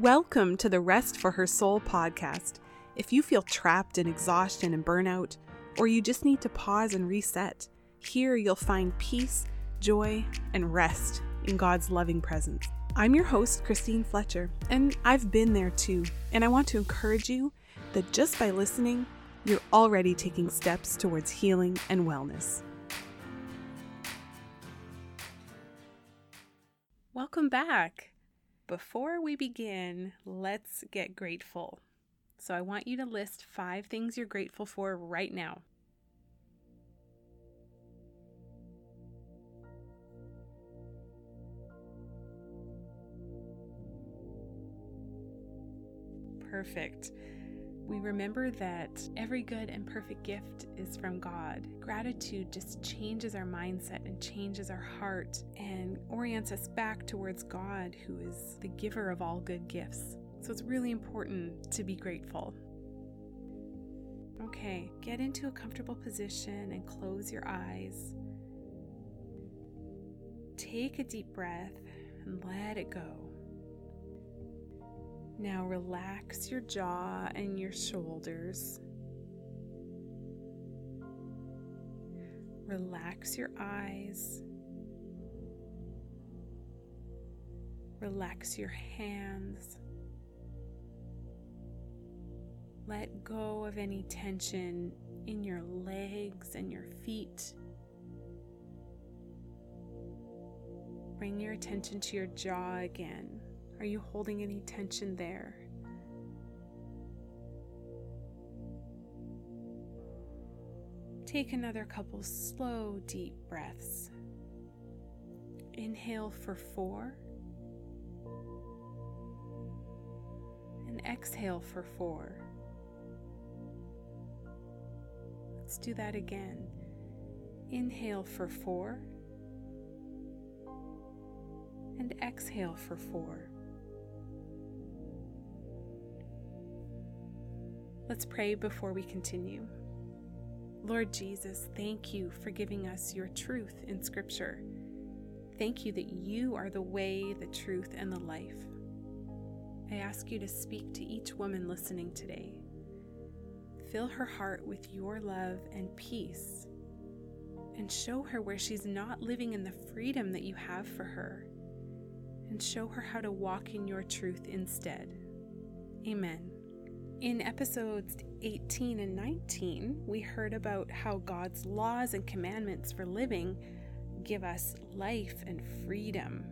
Welcome to the Rest for Her Soul podcast. If you feel trapped in exhaustion and burnout, or you just need to pause and reset, here you'll find peace, joy, and rest in God's loving presence. I'm your host, Christine Fletcher, and I've been there too. And I want to encourage you that just by listening, you're already taking steps towards healing and wellness. Welcome back. Before we begin, let's get grateful. So, I want you to list five things you're grateful for right now. Perfect we remember that every good and perfect gift is from God. Gratitude just changes our mindset and changes our heart and orients us back towards God, who is the giver of all good gifts. So it's really important to be grateful. Okay, get into a comfortable position and close your eyes. Take a deep breath and let it go. Now relax your jaw and your shoulders. Relax your eyes. Relax your hands. Let go of any tension in your legs and your feet. Bring your attention to your jaw again. Are you holding any tension there? Take another couple slow, deep breaths. Inhale for four. And exhale for four. Let's do that again. Inhale for four. And exhale for four. Let's pray before we continue. Lord Jesus, thank you for giving us your truth in Scripture. Thank you that you are the way, the truth, and the life. I ask you to speak to each woman listening today. Fill her heart with your love and peace, and show her where she's not living in the freedom that you have for her, and show her how to walk in your truth instead. Amen. In episodes 18 and 19, we heard about how God's laws and commandments for living give us life and freedom.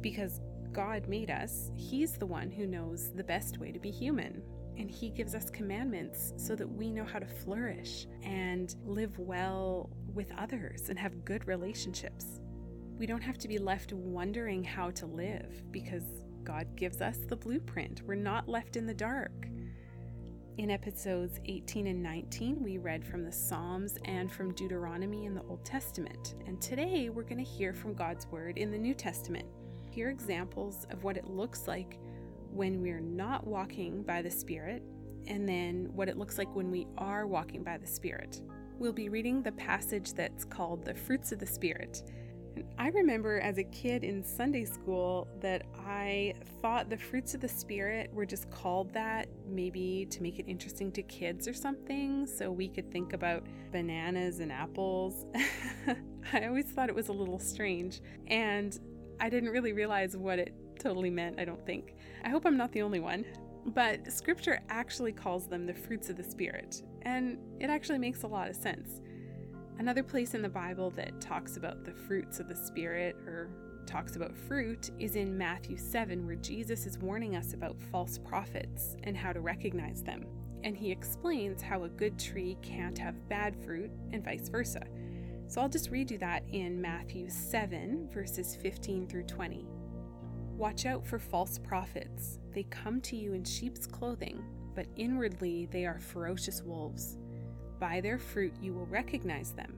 Because God made us, He's the one who knows the best way to be human. And He gives us commandments so that we know how to flourish and live well with others and have good relationships. We don't have to be left wondering how to live because God gives us the blueprint. We're not left in the dark. In episodes 18 and 19, we read from the Psalms and from Deuteronomy in the Old Testament. And today we're going to hear from God's Word in the New Testament. Hear examples of what it looks like when we're not walking by the Spirit, and then what it looks like when we are walking by the Spirit. We'll be reading the passage that's called the Fruits of the Spirit. And I remember as a kid in Sunday school that I thought the fruits of the Spirit were just called that, maybe to make it interesting to kids or something, so we could think about bananas and apples. I always thought it was a little strange, and I didn't really realize what it totally meant, I don't think. I hope I'm not the only one. But scripture actually calls them the fruits of the Spirit, and it actually makes a lot of sense. Another place in the Bible that talks about the fruits of the Spirit or talks about fruit is in Matthew 7, where Jesus is warning us about false prophets and how to recognize them. And he explains how a good tree can't have bad fruit and vice versa. So I'll just read you that in Matthew 7, verses 15 through 20. Watch out for false prophets. They come to you in sheep's clothing, but inwardly they are ferocious wolves. By their fruit you will recognize them.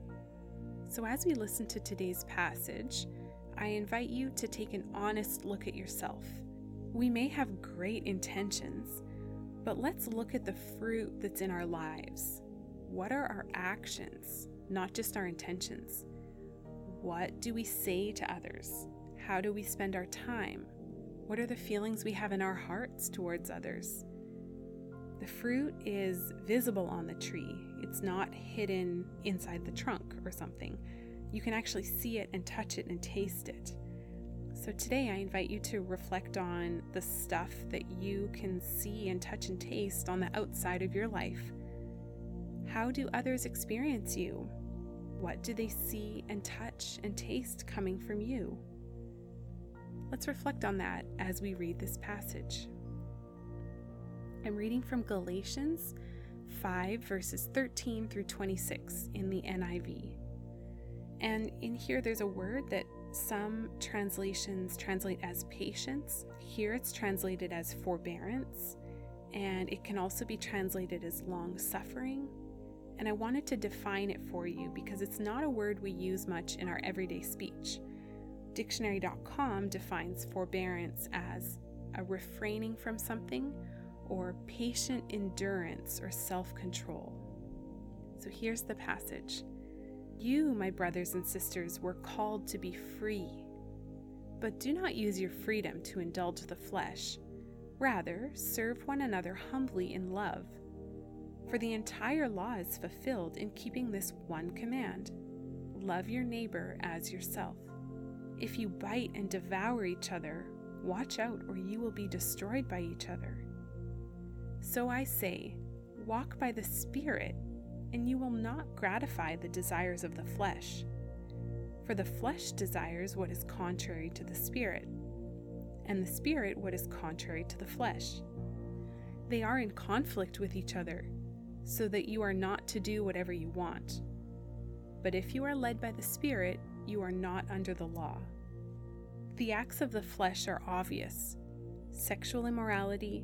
So, as we listen to today's passage, I invite you to take an honest look at yourself. We may have great intentions, but let's look at the fruit that's in our lives. What are our actions, not just our intentions? What do we say to others? How do we spend our time? What are the feelings we have in our hearts towards others? The fruit is visible on the tree, it's not hidden inside the trunk or something. You can actually see it and touch it and taste it. So today I invite you to reflect on the stuff that you can see and touch and taste on the outside of your life. How do others experience you? What do they see and touch and taste coming from you? Let's reflect on that as we read this passage. I'm reading from Galatians 5, verses 13 through 26 in the NIV. And in here, there's a word that some translations translate as patience. Here it's translated as forbearance, and it can also be translated as long suffering. And I wanted to define it for you because it's not a word we use much in our everyday speech. Dictionary.com defines forbearance as a refraining from something or patient endurance or self control. So here's the passage You, my brothers and sisters, were called to be free. But do not use your freedom to indulge the flesh. Rather, serve one another humbly in love. For the entire law is fulfilled in keeping this one command love your neighbor as yourself. If you bite and devour each other, watch out, or you will be destroyed by each other. So I say, walk by the Spirit, and you will not gratify the desires of the flesh. For the flesh desires what is contrary to the Spirit, and the Spirit what is contrary to the flesh. They are in conflict with each other, so that you are not to do whatever you want. But if you are led by the Spirit, you are not under the law. The acts of the flesh are obvious sexual immorality,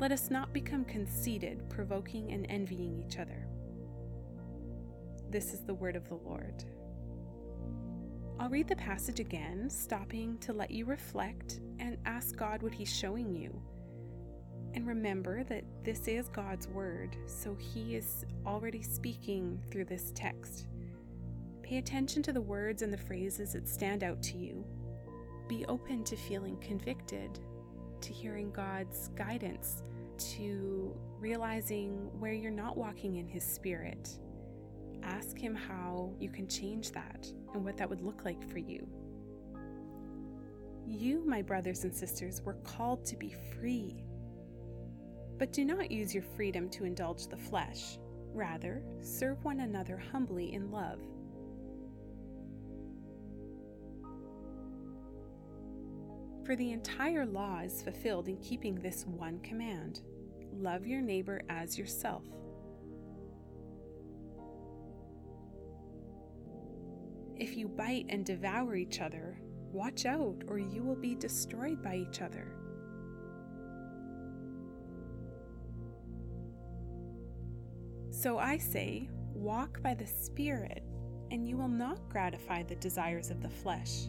Let us not become conceited, provoking and envying each other. This is the word of the Lord. I'll read the passage again, stopping to let you reflect and ask God what He's showing you. And remember that this is God's word, so He is already speaking through this text. Pay attention to the words and the phrases that stand out to you. Be open to feeling convicted, to hearing God's guidance, to realizing where you're not walking in His Spirit. Ask Him how you can change that and what that would look like for you. You, my brothers and sisters, were called to be free but do not use your freedom to indulge the flesh. Rather, serve one another humbly in love. For the entire law is fulfilled in keeping this one command love your neighbor as yourself. If you bite and devour each other, watch out, or you will be destroyed by each other. So I say, walk by the Spirit, and you will not gratify the desires of the flesh.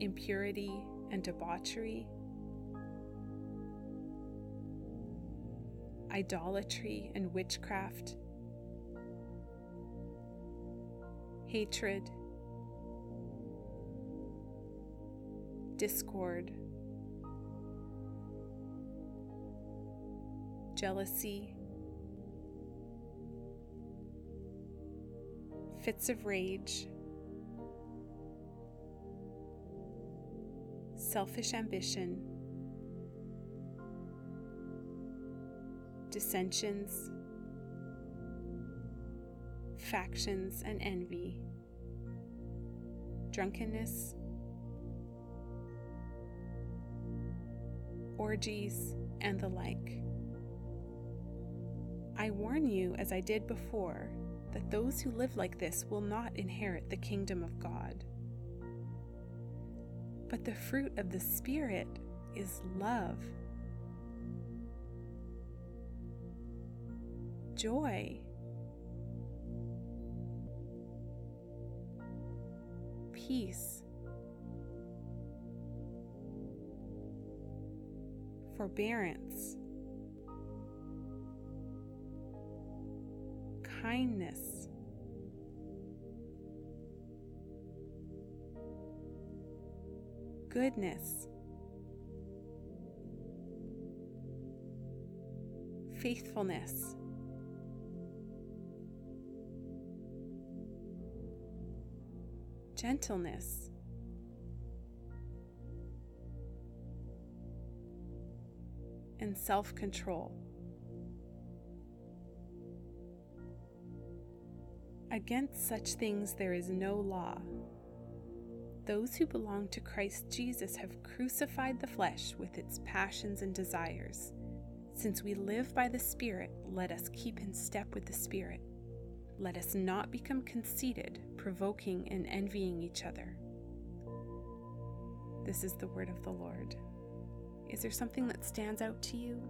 impurity and debauchery, idolatry and witchcraft, hatred, discord, jealousy, fits of rage, selfish ambition, dissensions, factions and envy, drunkenness, orgies, and the like. I warn you, as I did before, that those who live like this will not inherit the kingdom of God. But the fruit of the Spirit is love, joy, peace, forbearance, kindness. Goodness, faithfulness, gentleness, and self control. Against such things there is no law. Those who belong to Christ Jesus have crucified the flesh with its passions and desires. Since we live by the Spirit, let us keep in step with the Spirit. Let us not become conceited, provoking and envying each other. This is the word of the Lord. Is there something that stands out to you?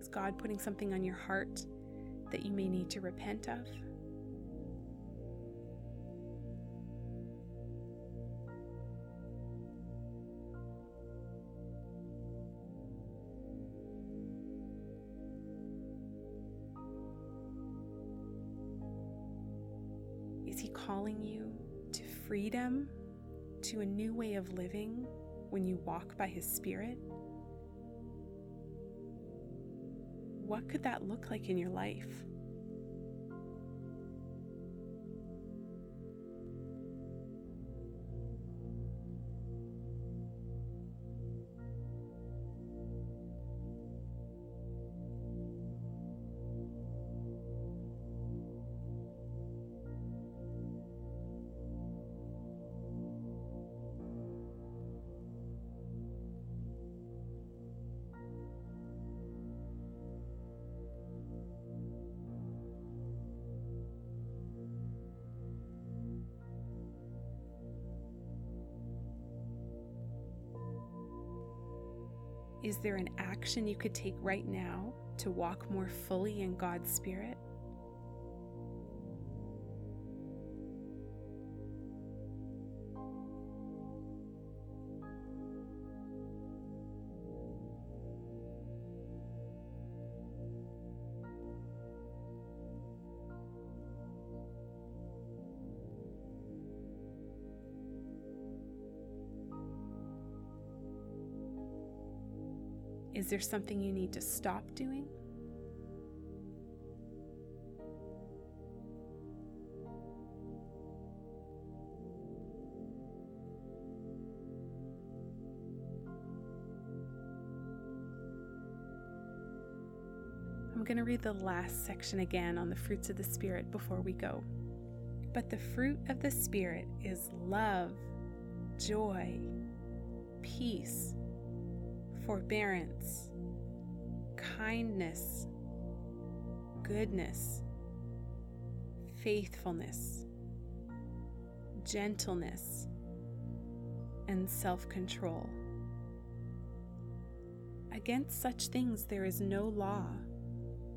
Is God putting something on your heart that you may need to repent of? Is He calling you to freedom, to a new way of living when you walk by His Spirit? What could that look like in your life? Is there an action you could take right now to walk more fully in God's Spirit? Is there something you need to stop doing? I'm going to read the last section again on the fruits of the Spirit before we go. But the fruit of the Spirit is love, joy, peace, forbearance, kindness, goodness, faithfulness, gentleness, and self control. Against such things there is no law.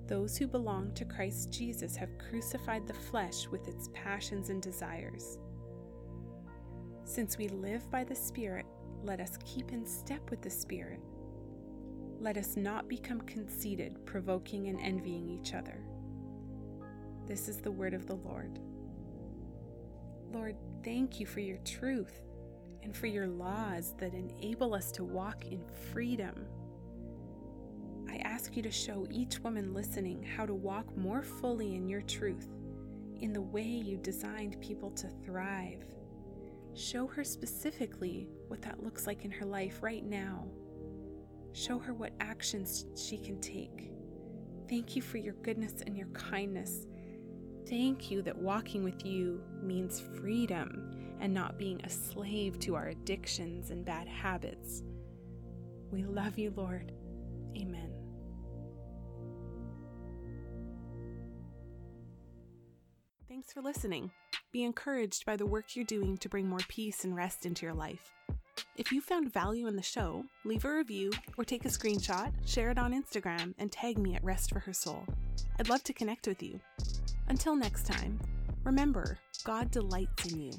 Those who belong to Christ Jesus have crucified the flesh with its passions and desires. Since we live by the Spirit, let us keep in step with the Spirit. Let us not become conceited, provoking and envying each other. This is the word of the Lord. Lord, thank you for your truth and for your laws that enable us to walk in freedom. I ask you to show each woman listening how to walk more fully in your truth, in the way you designed people to thrive. Show her specifically what that looks like in her life right now. Show her what actions she can take. Thank you for your goodness and your kindness. Thank you that walking with you means freedom and not being a slave to our addictions and bad habits. We love you, Lord. Amen. Thanks for listening. Be encouraged by the work you're doing to bring more peace and rest into your life. If you found value in the show, leave a review or take a screenshot, share it on Instagram, and tag me at Rest for Her Soul. I'd love to connect with you. Until next time, remember, God delights in you.